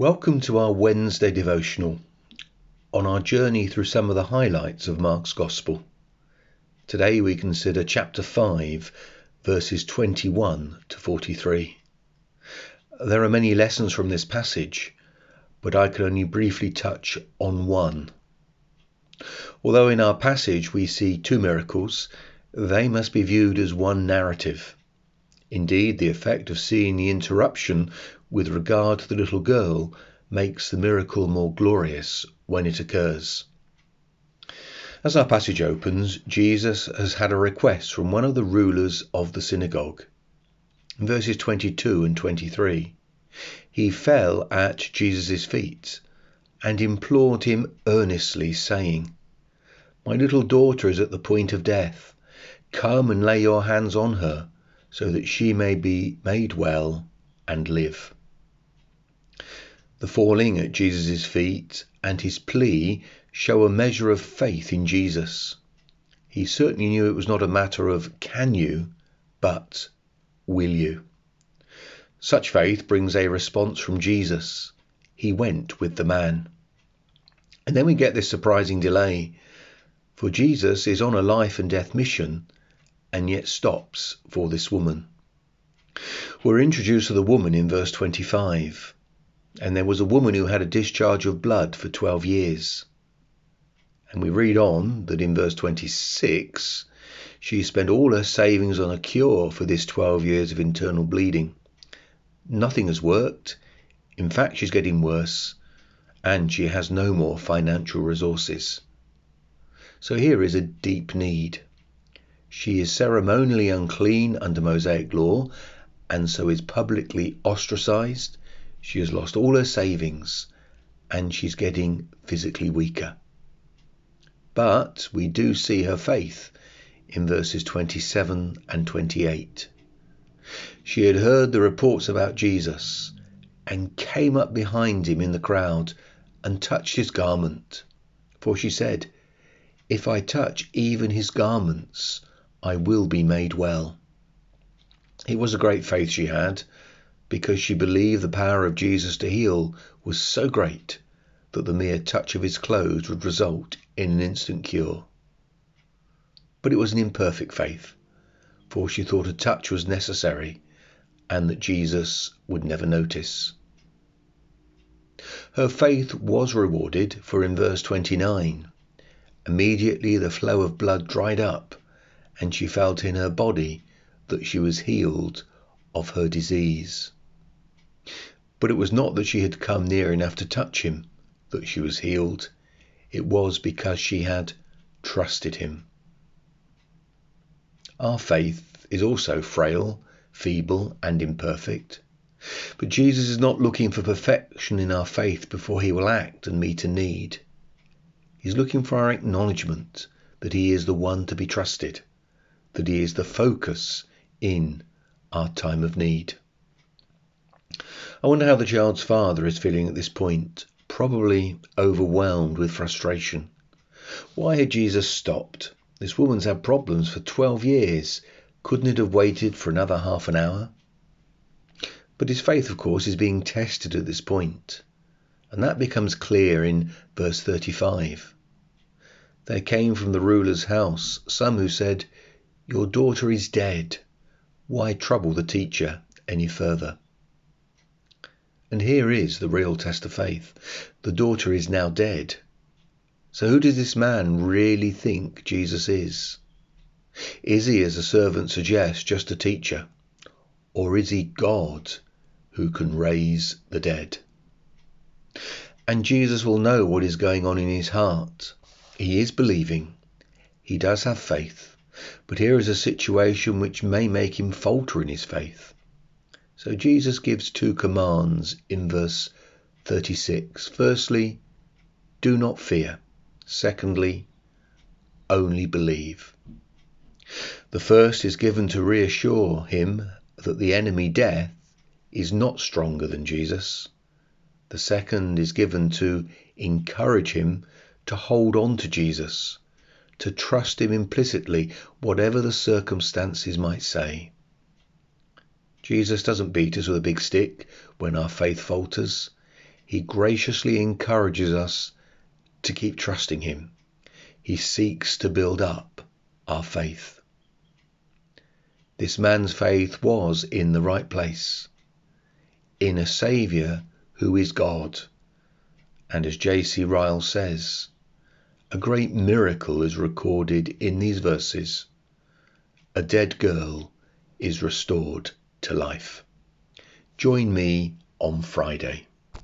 Welcome to our Wednesday devotional on our journey through some of the highlights of Mark's Gospel. Today we consider chapter 5, verses 21 to 43. There are many lessons from this passage, but I can only briefly touch on one. Although in our passage we see two miracles, they must be viewed as one narrative. Indeed, the effect of seeing the interruption with regard to the little girl makes the miracle more glorious when it occurs. As our passage opens, Jesus has had a request from one of the rulers of the synagogue. In verses 22 and 23, he fell at Jesus' feet and implored him earnestly, saying, My little daughter is at the point of death. Come and lay your hands on her, so that she may be made well and live. The falling at Jesus' feet and his plea show a measure of faith in Jesus. He certainly knew it was not a matter of can you, but will you. Such faith brings a response from Jesus. He went with the man. And then we get this surprising delay. For Jesus is on a life and death mission and yet stops for this woman. We're introduced to the woman in verse 25. And there was a woman who had a discharge of blood for 12 years. And we read on that in verse 26, she spent all her savings on a cure for this 12 years of internal bleeding. Nothing has worked. In fact, she's getting worse, and she has no more financial resources. So here is a deep need. She is ceremonially unclean under Mosaic law, and so is publicly ostracized she has lost all her savings and she's getting physically weaker. But we do see her faith in verses 27 and 28. She had heard the reports about Jesus and came up behind him in the crowd and touched his garment. For she said, If I touch even his garments, I will be made well. It was a great faith she had, because she believed the power of Jesus to heal was so great that the mere touch of his clothes would result in an instant cure. But it was an imperfect faith, for she thought a touch was necessary and that Jesus would never notice. Her faith was rewarded, for in verse 29, immediately the flow of blood dried up, and she felt in her body that she was healed of her disease. But it was not that she had come near enough to touch him that she was healed. It was because she had trusted him. Our faith is also frail, feeble, and imperfect. But Jesus is not looking for perfection in our faith before he will act and meet a need. He's looking for our acknowledgement that he is the one to be trusted, that he is the focus in our time of need. I wonder how the child's father is feeling at this point, probably overwhelmed with frustration. Why had Jesus stopped? This woman's had problems for 12 years. Couldn't it have waited for another half an hour? But his faith, of course, is being tested at this point, and that becomes clear in verse 35. There came from the ruler's house some who said, Your daughter is dead. Why trouble the teacher any further? And here is the real test of faith. The daughter is now dead. So who does this man really think Jesus is? Is he, as the servant suggests, just a teacher? Or is he God who can raise the dead? And Jesus will know what is going on in his heart. He is believing. He does have faith. But here is a situation which may make him falter in his faith. So Jesus gives two commands in verse 36. Firstly, do not fear. Secondly, only believe. The first is given to reassure him that the enemy death is not stronger than Jesus. The second is given to encourage him to hold on to Jesus, to trust him implicitly, whatever the circumstances might say. Jesus doesn't beat us with a big stick when our faith falters. he graciously encourages us to keep trusting him. He seeks to build up our faith. This man's faith was in the right place, in a Saviour who is God. And as J.C. Ryle says, a great miracle is recorded in these verses. A dead girl is restored to life. Join me on Friday.